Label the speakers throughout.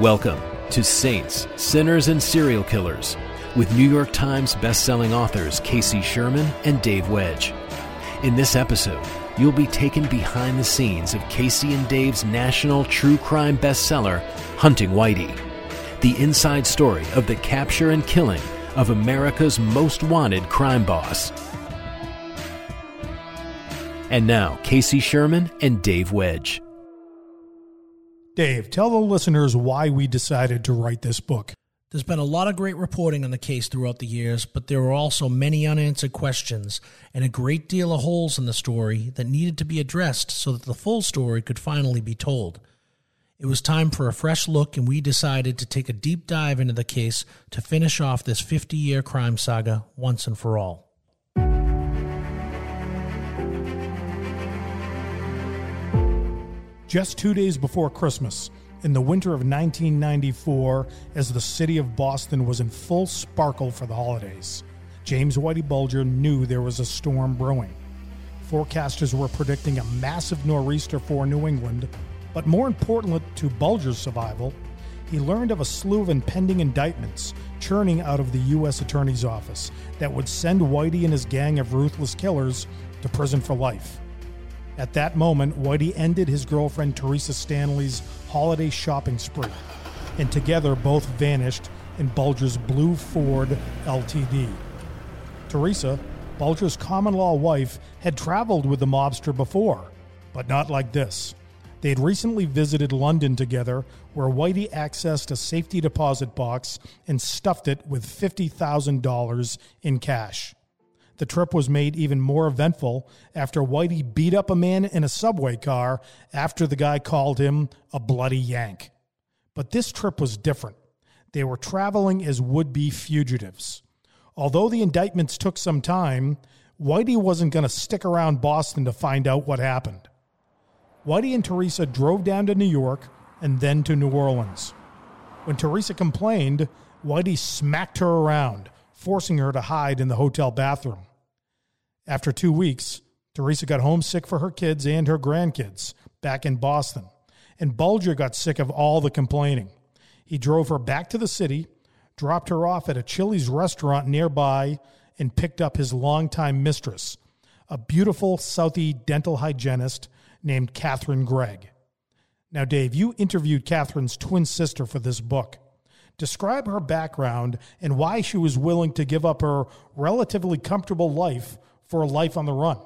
Speaker 1: Welcome to Saints, Sinners, and Serial Killers with New York Times bestselling authors Casey Sherman and Dave Wedge. In this episode, you'll be taken behind the scenes of Casey and Dave's national true crime bestseller, Hunting Whitey, the inside story of the capture and killing of America's most wanted crime boss. And now, Casey Sherman and Dave Wedge.
Speaker 2: Dave, tell the listeners why we decided to write this book.
Speaker 3: There's been a lot of great reporting on the case throughout the years, but there were also many unanswered questions and a great deal of holes in the story that needed to be addressed so that the full story could finally be told. It was time for a fresh look, and we decided to take a deep dive into the case to finish off this 50 year crime saga once and for all.
Speaker 2: Just two days before Christmas, in the winter of 1994, as the city of Boston was in full sparkle for the holidays, James Whitey Bulger knew there was a storm brewing. Forecasters were predicting a massive nor'easter for New England, but more important to Bulger's survival, he learned of a slew of impending indictments churning out of the U.S. Attorney's Office that would send Whitey and his gang of ruthless killers to prison for life. At that moment, Whitey ended his girlfriend Teresa Stanley's holiday shopping spree, and together both vanished in Bulger's blue Ford LTD. Teresa, Bulger's common law wife, had traveled with the mobster before, but not like this. They had recently visited London together, where Whitey accessed a safety deposit box and stuffed it with $50,000 in cash. The trip was made even more eventful after Whitey beat up a man in a subway car after the guy called him a bloody Yank. But this trip was different. They were traveling as would be fugitives. Although the indictments took some time, Whitey wasn't going to stick around Boston to find out what happened. Whitey and Teresa drove down to New York and then to New Orleans. When Teresa complained, Whitey smacked her around, forcing her to hide in the hotel bathroom. After two weeks, Teresa got homesick for her kids and her grandkids back in Boston, and Bulger got sick of all the complaining. He drove her back to the city, dropped her off at a Chili's restaurant nearby, and picked up his longtime mistress, a beautiful Southie dental hygienist named Catherine Greig. Now, Dave, you interviewed Catherine's twin sister for this book. Describe her background and why she was willing to give up her relatively comfortable life for a life on the run.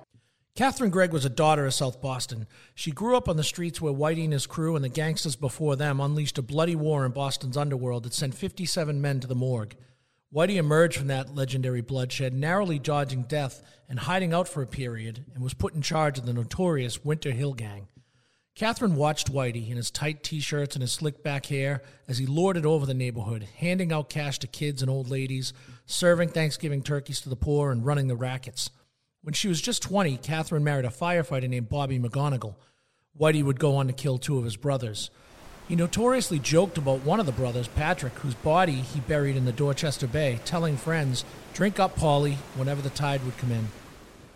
Speaker 3: Catherine Greig was a daughter of South Boston. She grew up on the streets where Whitey and his crew and the gangsters before them unleashed a bloody war in Boston's underworld that sent 57 men to the morgue. Whitey emerged from that legendary bloodshed, narrowly dodging death and hiding out for a period, and was put in charge of the notorious Winter Hill Gang. Catherine watched Whitey in his tight t shirts and his slick back hair as he lorded over the neighborhood, handing out cash to kids and old ladies, serving Thanksgiving turkeys to the poor, and running the rackets. When she was just 20, Catherine married a firefighter named Bobby McGonagle. Whitey would go on to kill two of his brothers. He notoriously joked about one of the brothers, Patrick, whose body he buried in the Dorchester Bay, telling friends, Drink up, Polly, whenever the tide would come in.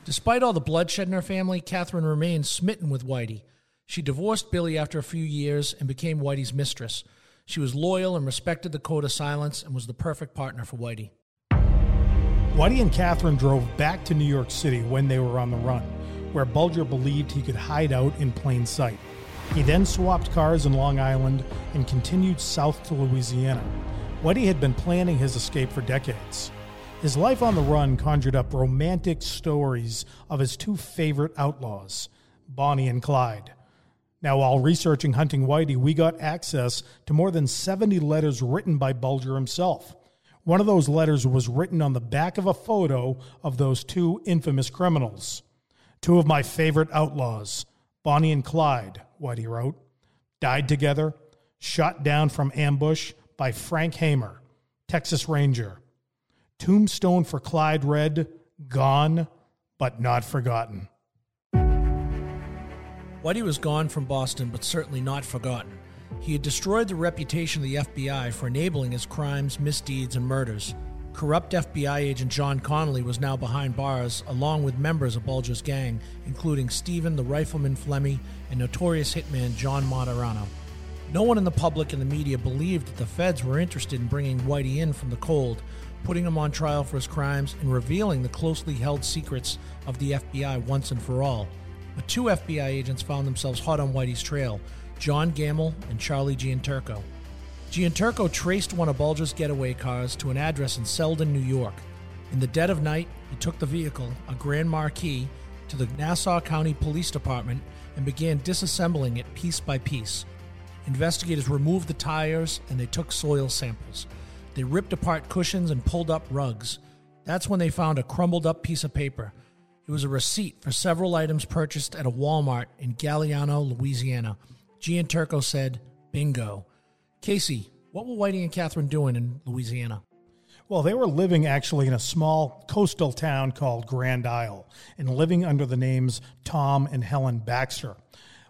Speaker 3: Despite all the bloodshed in her family, Catherine remained smitten with Whitey. She divorced Billy after a few years and became Whitey's mistress. She was loyal and respected the code of silence and was the perfect partner for Whitey.
Speaker 2: Whitey and Catherine drove back to New York City when they were on the run, where Bulger believed he could hide out in plain sight. He then swapped cars in Long Island and continued south to Louisiana. Whitey had been planning his escape for decades. His life on the run conjured up romantic stories of his two favorite outlaws, Bonnie and Clyde. Now, while researching Hunting Whitey, we got access to more than 70 letters written by Bulger himself. One of those letters was written on the back of a photo of those two infamous criminals. Two of my favorite outlaws, Bonnie and Clyde, Whitey wrote, died together, shot down from ambush by Frank Hamer, Texas Ranger. Tombstone for Clyde read, Gone, but not forgotten.
Speaker 3: Whitey was gone from Boston, but certainly not forgotten. He had destroyed the reputation of the FBI for enabling his crimes, misdeeds, and murders. Corrupt FBI agent John Connolly was now behind bars, along with members of Bulger's gang, including Stephen the Rifleman Flemmi and notorious hitman John Martorano. No one in the public and the media believed that the feds were interested in bringing Whitey in from the cold, putting him on trial for his crimes, and revealing the closely held secrets of the FBI once and for all. But two FBI agents found themselves hot on Whitey's trail John Gamble and Charlie Gianturco. Gianturco traced one of Bulger's getaway cars to an address in Selden, New York. In the dead of night, he took the vehicle, a Grand Marquis, to the Nassau County Police Department and began disassembling it piece by piece. Investigators removed the tires and they took soil samples. They ripped apart cushions and pulled up rugs. That's when they found a crumbled up piece of paper. It was a receipt for several items purchased at a Walmart in Galliano, Louisiana. Gianturco said, Bingo. Casey, what were Whitey and Catherine doing in Louisiana?
Speaker 2: Well, they were living actually in a small coastal town called Grand Isle and living under the names Tom and Helen Baxter.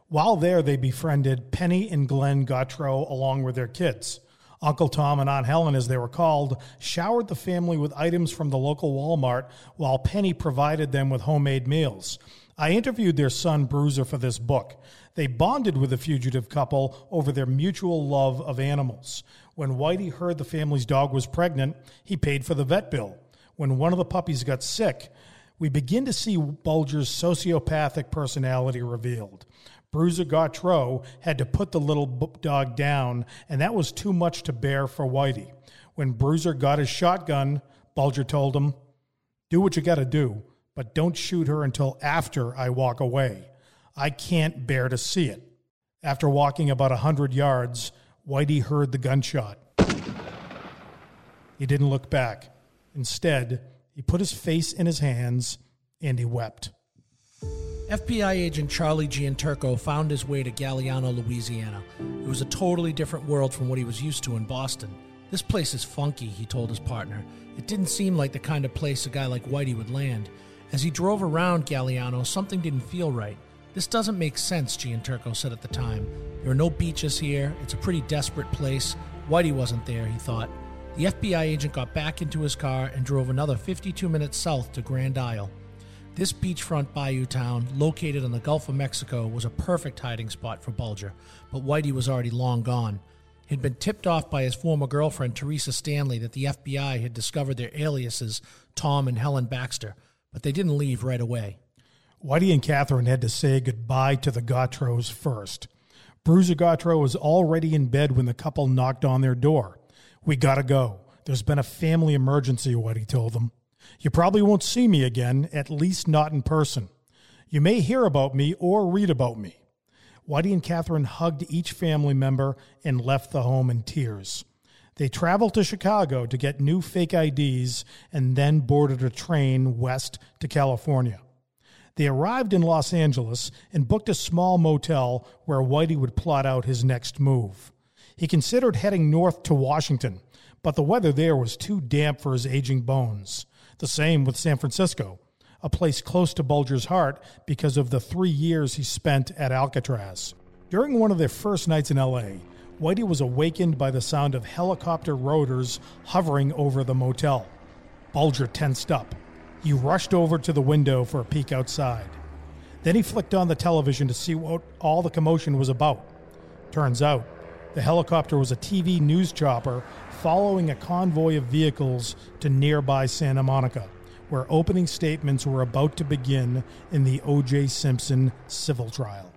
Speaker 2: While there, they befriended Penny and Glenn Gautreaux along with their kids. Uncle Tom and Aunt Helen, as they were called, showered the family with items from the local Walmart while Penny provided them with homemade meals. I interviewed their son Bruiser for this book. They bonded with the fugitive couple over their mutual love of animals. When Whitey heard the family's dog was pregnant, he paid for the vet bill. When one of the puppies got sick, we begin to see Bulger's sociopathic personality revealed. Bruiser Gautreaux had to put the little dog down, and that was too much to bear for Whitey. When Bruiser got his shotgun, Bulger told him, Do what you got to do, but don't shoot her until after I walk away. I can't bear to see it. After walking about a hundred yards, Whitey heard the gunshot. He didn't look back. Instead, he put his face in his hands and he wept.
Speaker 3: FBI agent Charlie Gianturco found his way to Galliano, Louisiana. It was a totally different world from what he was used to in Boston. This place is funky, he told his partner. It didn't seem like the kind of place a guy like Whitey would land. As he drove around Galliano, something didn't feel right. This doesn't make sense, Gianturco said at the time. There are no beaches here. It's a pretty desperate place. Whitey wasn't there, he thought. The FBI agent got back into his car and drove another 52 minutes south to Grand Isle. This beachfront bayou town, located on the Gulf of Mexico, was a perfect hiding spot for Bulger, but Whitey was already long gone. He'd been tipped off by his former girlfriend, Teresa Stanley, that the FBI had discovered their aliases, Tom and Helen Baxter, but they didn't leave right away.
Speaker 2: Whitey and Catherine had to say goodbye to the Gautreaux first. Bruiser Gautreaux was already in bed when the couple knocked on their door. We gotta go. There's been a family emergency, Whitey told them. You probably won't see me again, at least not in person. You may hear about me or read about me. Whitey and Catherine hugged each family member and left the home in tears. They traveled to Chicago to get new fake IDs and then boarded a train west to California. They arrived in Los Angeles and booked a small motel where Whitey would plot out his next move. He considered heading north to Washington, but the weather there was too damp for his aging bones. The same with San Francisco, a place close to Bulger's heart because of the three years he spent at Alcatraz. During one of their first nights in LA, Whitey was awakened by the sound of helicopter rotors hovering over the motel. Bulger tensed up. He rushed over to the window for a peek outside. Then he flicked on the television to see what all the commotion was about. Turns out, the helicopter was a TV news chopper following a convoy of vehicles to nearby Santa Monica, where opening statements were about to begin in the O.J. Simpson civil trial.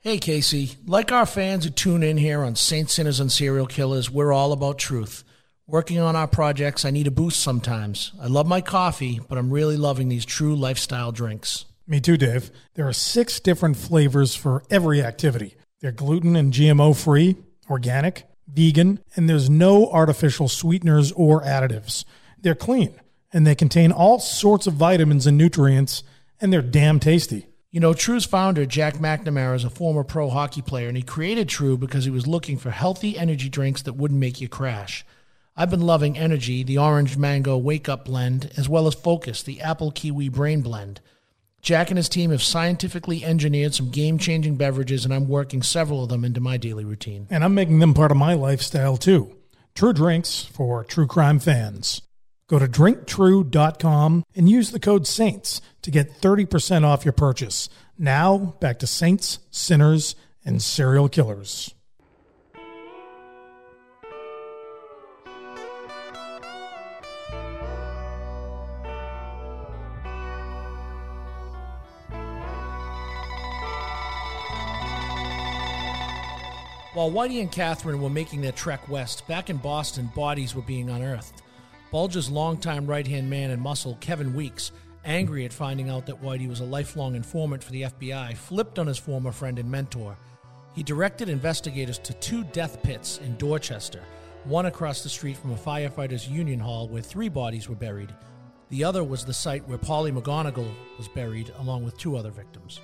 Speaker 3: Hey, Casey. Like our fans who tune in here on Saints, Sinners, and Serial Killers, we're all about truth. Working on our projects, I need a boost sometimes. I love my coffee, but I'm really loving these true lifestyle drinks.
Speaker 2: Me too, Dave. There are six different flavors for every activity. They're gluten and GMO free, organic, vegan, and there's no artificial sweeteners or additives. They're clean, and they contain all sorts of vitamins and nutrients, and they're damn tasty.
Speaker 3: You know, True's founder, Jack McNamara, is a former pro hockey player, and he created True because he was looking for healthy energy drinks that wouldn't make you crash. I've been loving Energy, the orange mango wake up blend, as well as Focus, the apple kiwi brain blend. Jack and his team have scientifically engineered some game changing beverages, and I'm working several of them into my daily routine.
Speaker 2: And I'm making them part of my lifestyle too. True drinks for true crime fans. Go to drinktrue.com and use the code SAINTS to get 30% off your purchase. Now, back to Saints, Sinners, and Serial Killers.
Speaker 3: While Whitey and Catherine were making their trek west, back in Boston, bodies were being unearthed. Bulger's longtime right hand man and muscle, Kevin Weeks, angry at finding out that Whitey was a lifelong informant for the FBI, flipped on his former friend and mentor. He directed investigators to two death pits in Dorchester, one across the street from a firefighters' union hall where three bodies were buried. The other was the site where Polly McGonagle was buried, along with two other victims.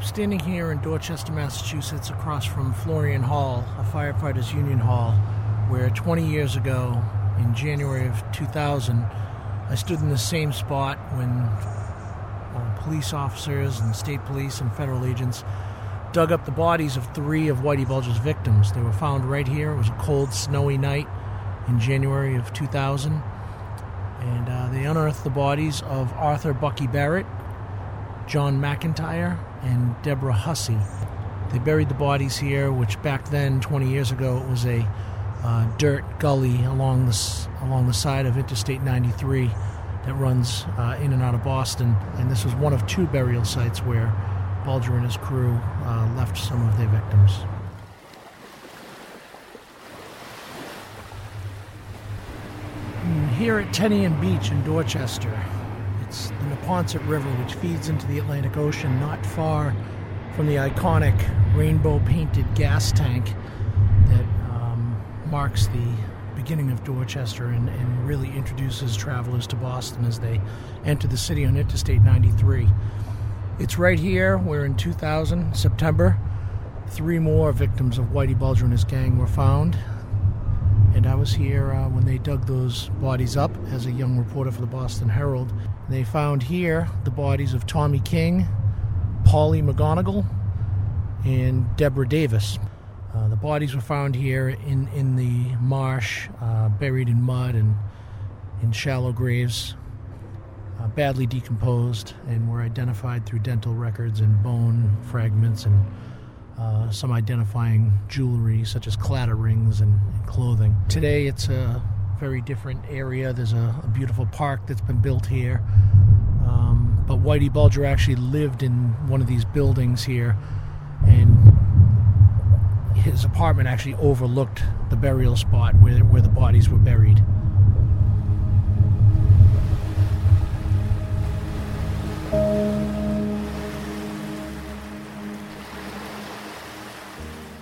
Speaker 3: Standing here in Dorchester, Massachusetts, across from Florian Hall, a firefighters' union hall, where 20 years ago, in January of 2000, I stood in the same spot when uh, police officers and state police and federal agents dug up the bodies of three of Whitey Bulger's victims. They were found right here. It was a cold, snowy night in January of 2000. And uh, they unearthed the bodies of Arthur Bucky Barrett, John McIntyre, and Deborah Hussey. They buried the bodies here, which back then, 20 years ago, it was a uh, dirt gully along the, along the side of Interstate 93 that runs uh, in and out of Boston. And this was one of two burial sites where Bulger and his crew uh, left some of their victims. Here at Tenean Beach in Dorchester, it's the Neponset River, which feeds into the Atlantic Ocean not far from the iconic rainbow painted gas tank that um, marks the beginning of Dorchester and, and, really introduces travelers to Boston as they enter the city on Interstate 93. It's right here We're in 2000, September, three more victims of Whitey Bulger and his gang were found. And I was here uh, when they dug those bodies up as a young reporter for the Boston Herald. They found here the bodies of Tommy King, Polly McGonagle, and Deborah Davis. Uh, the bodies were found here in, in the marsh, uh, buried in mud and in shallow graves, uh, badly decomposed, and were identified through dental records and bone fragments and uh, some identifying jewelry, such as claddagh rings and, and clothing. Today, it's a very different area. There's a, a beautiful park that's been built here. Um, but Whitey Bulger actually lived in one of these buildings here, and his apartment actually overlooked the burial spot where, where the bodies were buried.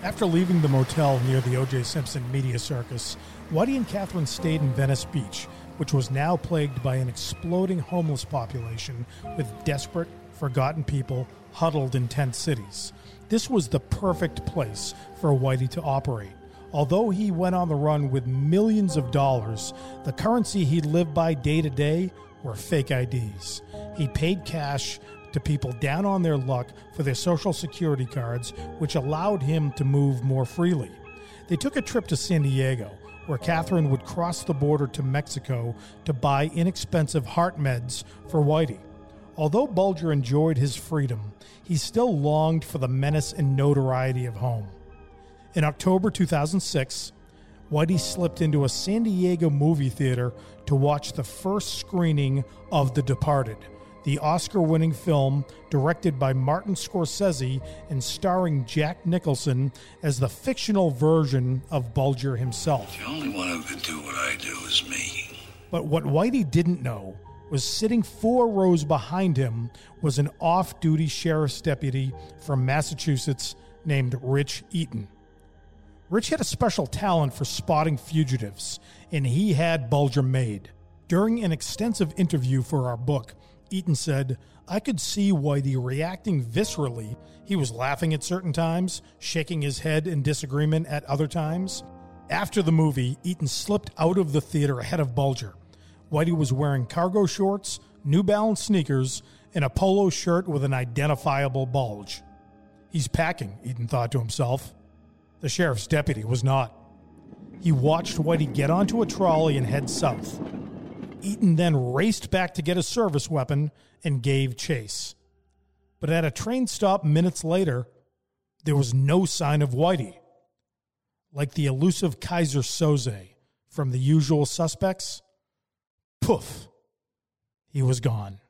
Speaker 2: After leaving the motel near the O.J. Simpson Media Circus, Whitey and Catherine stayed in Venice Beach, which was now plagued by an exploding homeless population with desperate, forgotten people huddled in tent cities. This was the perfect place for Whitey to operate. Although he went on the run with millions of dollars, the currency he lived by day to day were fake IDs. He paid cash to people down on their luck for their social security cards, which allowed him to move more freely. They took a trip to San Diego, where Catherine would cross the border to Mexico to buy inexpensive heart meds for Whitey. Although Bulger enjoyed his freedom, he still longed for the menace and notoriety of home. In October 2006, Whitey slipped into a San Diego movie theater to watch the first screening of The Departed the Oscar winning film directed by Martin Scorsese and starring Jack Nicholson as the fictional version of Bulger himself.
Speaker 4: The only one who could do what I do is me.
Speaker 2: But what Whitey didn't know was sitting four rows behind him was an off duty sheriff's deputy from Massachusetts named Rich Eaton. Rich had a special talent for spotting fugitives, and he had Bulger made. During an extensive interview for our book, Eaton said, I could see Whitey reacting viscerally. He was laughing at certain times, shaking his head in disagreement at other times. After the movie, Eaton slipped out of the theater ahead of Bulger. Whitey was wearing cargo shorts, New Balance sneakers, and a polo shirt with an identifiable bulge. He's packing, Eaton thought to himself. The sheriff's deputy was not. He watched Whitey get onto a trolley and head south. Eaton then raced back to get a service weapon and gave chase. But at a train stop minutes later, there was no sign of Whitey. Like the elusive Keyser Soze from the usual suspects, poof, he was gone.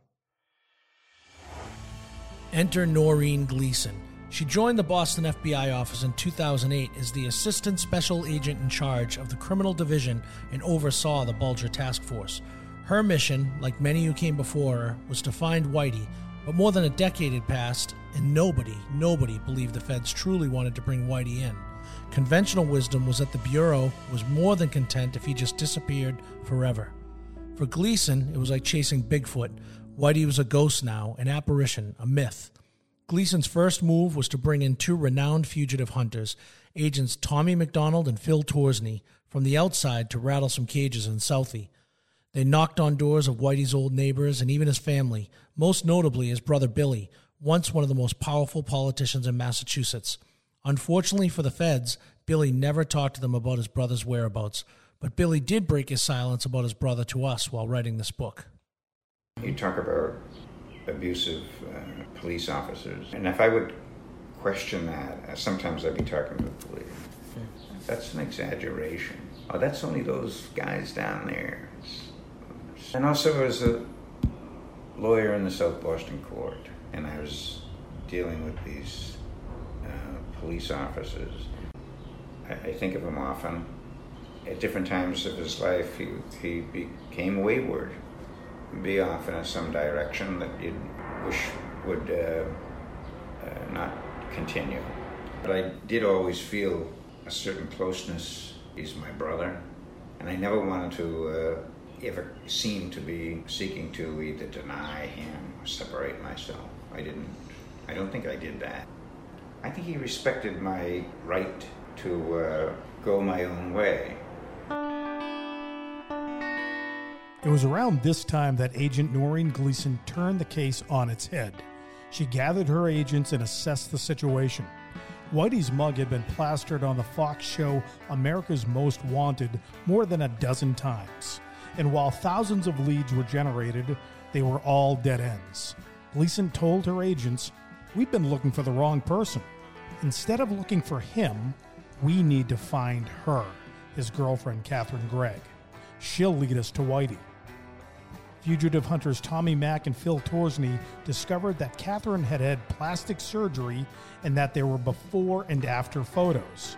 Speaker 3: Enter Noreen Gleason, She joined the Boston FBI office in 2008 as the assistant special agent in charge of the criminal division and oversaw the Bulger Task Force. Her mission, like many who came before her, was to find Whitey, but more than a decade had passed, and nobody, nobody believed the feds truly wanted to bring Whitey in. Conventional wisdom was that the Bureau was more than content if he just disappeared forever. For Gleason, it was like chasing Bigfoot. Whitey was a ghost now, an apparition, a myth. Gleason's first move was to bring in two renowned fugitive hunters, agents Tommy McDonald and Phil Torsney, from the outside to rattle some cages in Southie. They knocked on doors of Whitey's old neighbors and even his family, most notably his brother Billy, once one of the most powerful politicians in Massachusetts. Unfortunately for the feds, Billy never talked to them about his brother's whereabouts, but Billy did break his silence about his brother to us while writing this book.
Speaker 5: You talk about abusive uh, police officers. And if I would question that, uh, sometimes I'd be talking to the police. That's an exaggeration. Oh, that's only those guys down there. And also, as a lawyer in the South Boston court, and I was dealing with these uh, police officers, I, I think of him often. At different times of his life, he, he became wayward, be off in some direction that you'd wish would uh, uh, not continue. But I did always feel a certain closeness. He's my brother, and I never wanted to uh, ever seemed to be seeking to either deny him or separate myself. I didn't. I don't think I did that. I think he respected my right to uh, go my own way.
Speaker 2: It was around this time that Agent Noreen Gleason turned the case on its head. She gathered her agents and assessed the situation. Whitey's mug had been plastered on the Fox show America's Most Wanted more than a dozen times. And while thousands of leads were generated, they were all dead ends. Gleason told her agents, We've been looking for the wrong person. Instead of looking for him, we need to find her, his girlfriend, Catherine Greig. She'll lead us to Whitey. Fugitive hunters Tommy Mack and Phil Torsney discovered that Catherine had had plastic surgery and that there were before and after photos.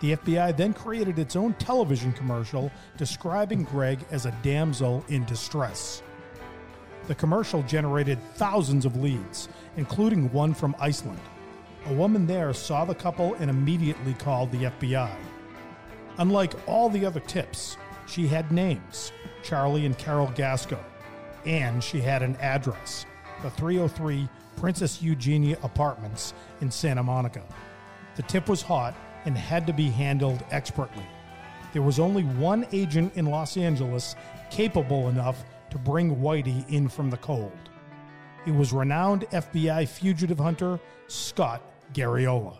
Speaker 2: The FBI then created its own television commercial describing Greig as a damsel in distress. The commercial generated thousands of leads, including one from Iceland. A woman there saw the couple and immediately called the FBI. Unlike all the other tips, she had names Charlie and Carol Gasko, and she had an address the 303 Princess Eugenia Apartments in Santa Monica. The tip was hot and had to be handled expertly. There was only one agent in Los Angeles capable enough to bring Whitey in from the cold. He was renowned FBI fugitive hunter Scott Garriola.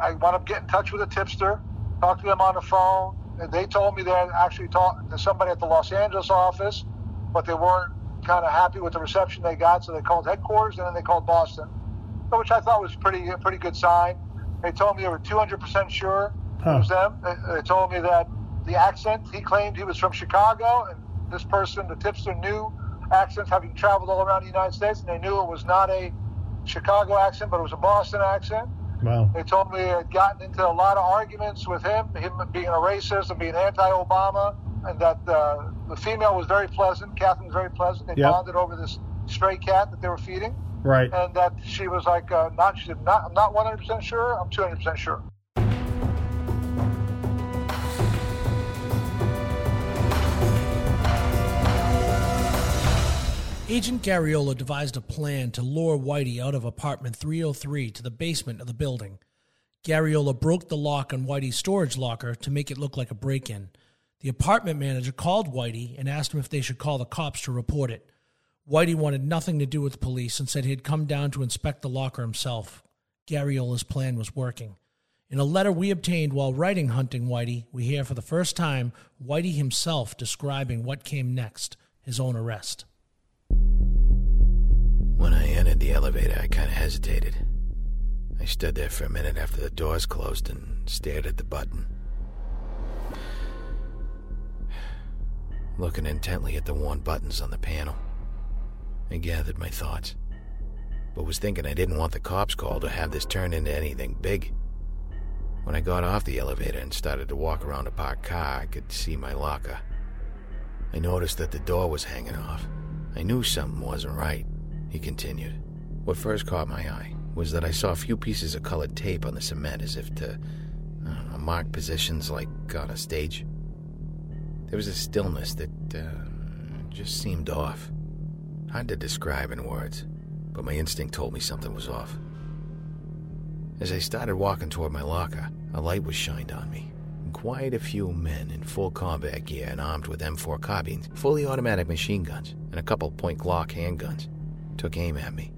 Speaker 6: I wound up getting in touch with a tipster, talked to them on the phone. And they told me they had actually talked to somebody at the Los Angeles office, but they weren't kind of happy with the reception they got, so they called headquarters and then they called Boston, which I thought was pretty pretty good sign. They told me they were 200% sure huh. it was them. They, they told me that the accent he claimed he was from Chicago, and this person, the tipster, knew accents having traveled all around the United States, and they knew it was not a Chicago accent, but it was a Boston accent.
Speaker 2: Wow.
Speaker 6: They told me they had gotten into a lot of arguments with him, him being a racist and being anti-Obama, and that uh, the female was very pleasant. Catherine was very pleasant. They yep. bonded over this stray cat that they were feeding.
Speaker 2: Right.
Speaker 6: And that she was like, uh, not, she said, not, I'm not 100% sure. I'm 200% sure.
Speaker 3: Agent Garriola devised a plan to lure Whitey out of apartment 303 to the basement of the building. Garriola broke the lock on Whitey's storage locker to make it look like a break in. The apartment manager called Whitey and asked him if they should call the cops to report it. Whitey wanted nothing to do with police and said he'd come down to inspect the locker himself. Garriola's plan was working. In a letter we obtained while writing Hunting Whitey, we hear for the first time Whitey himself describing what came next his own arrest.
Speaker 7: When I entered the elevator, I kind of hesitated. I stood there for a minute after the doors closed and stared at the button. looking intently at the worn buttons on the panel. I gathered my thoughts. but was thinking I didn't want the cops called or have this turn into anything big. When I got off the elevator and started to walk around the parked car, I could see my locker. I noticed that the door was hanging off. I knew something wasn't right, he continued. What first caught my eye was that I saw a few pieces of colored tape on the cement as if to mark positions like on a stage. There was a stillness that uh, just seemed off. Hard to describe in words, but my instinct told me something was off. As I started walking toward my locker, a light was shined on me. Quite a few men in full combat gear and armed with M4 carbines, fully automatic machine guns, and a couple point Glock handguns took aim at me.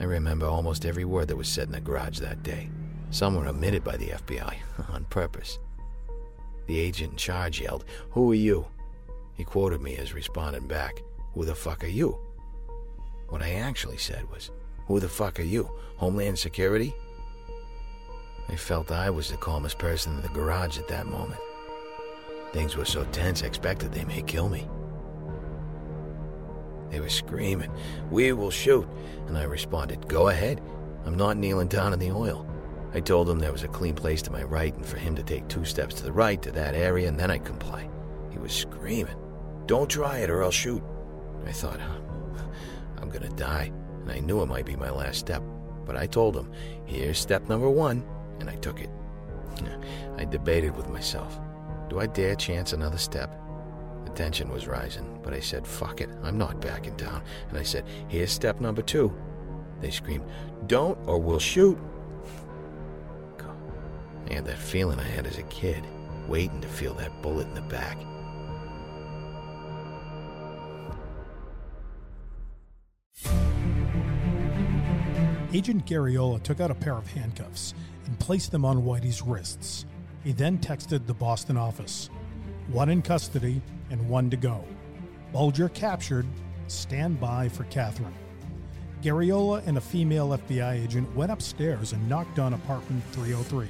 Speaker 7: I remember almost every word that was said in the garage that day. Some were omitted by the FBI on purpose. The agent in charge yelled, Who are you? He quoted me as responding back, Who the fuck are you? What I actually said was, who the fuck are you? Homeland Security? I felt I was the calmest person in the garage at that moment. Things were so tense, I expected they may kill me. They were screaming, We will shoot. And I responded, Go ahead. I'm not kneeling down in the oil. I told him there was a clean place to my right and for him to take two steps to the right to that area and then I'd comply. He was screaming, Don't try it or I'll shoot. I thought, I'm gonna die and I knew it might be my last step. But I told him, here's step number one, and I took it. I debated with myself. Do I dare chance another step? The tension was rising, but I said, fuck it, I'm not backing down. And I said, here's step number two. They screamed, don't or we'll shoot. I had that feeling I had as a kid, waiting to feel that bullet in the back.
Speaker 2: Agent Garriola took out a pair of handcuffs and placed them on Whitey's wrists. He then texted the Boston office one in custody and one to go. Bulger captured, stand by for Catherine. Garriola and a female FBI agent went upstairs and knocked on apartment 303.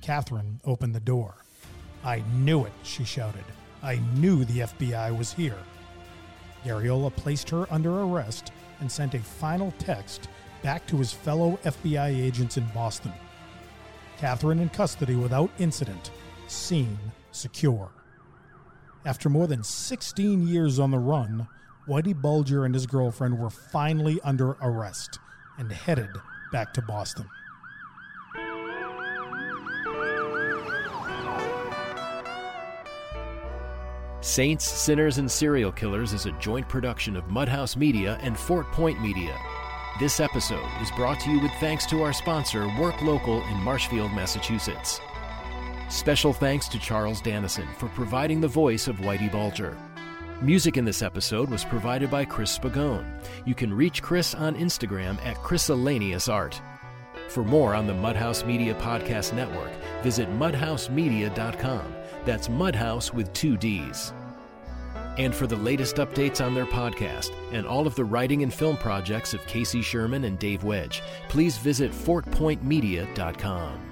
Speaker 2: Catherine opened the door. I knew it, she shouted. I knew the FBI was here. Garriola placed her under arrest and sent a final text back to his fellow FBI agents in Boston. Catherine in custody without incident, scene secure. After more than 16 years on the run, Whitey Bulger and his girlfriend were finally under arrest and headed back to Boston.
Speaker 1: Saints, Sinners, and Serial Killers is a joint production of Mudhouse Media and Fort Point Media. This episode is brought to you with thanks to our sponsor, Work Local in Marshfield, Massachusetts. Special thanks to Charles Dannison for providing the voice of Whitey Bulger. Music in this episode was provided by Chris Spagone. You can reach Chris on Instagram at ChrysalaniusArt. For more on the Mudhouse Media Podcast Network, visit mudhousemedia.com. That's Mudhouse with two D's. And for the latest updates on their podcast and all of the writing and film projects of Casey Sherman and Dave Wedge, please visit fortpointmedia.com.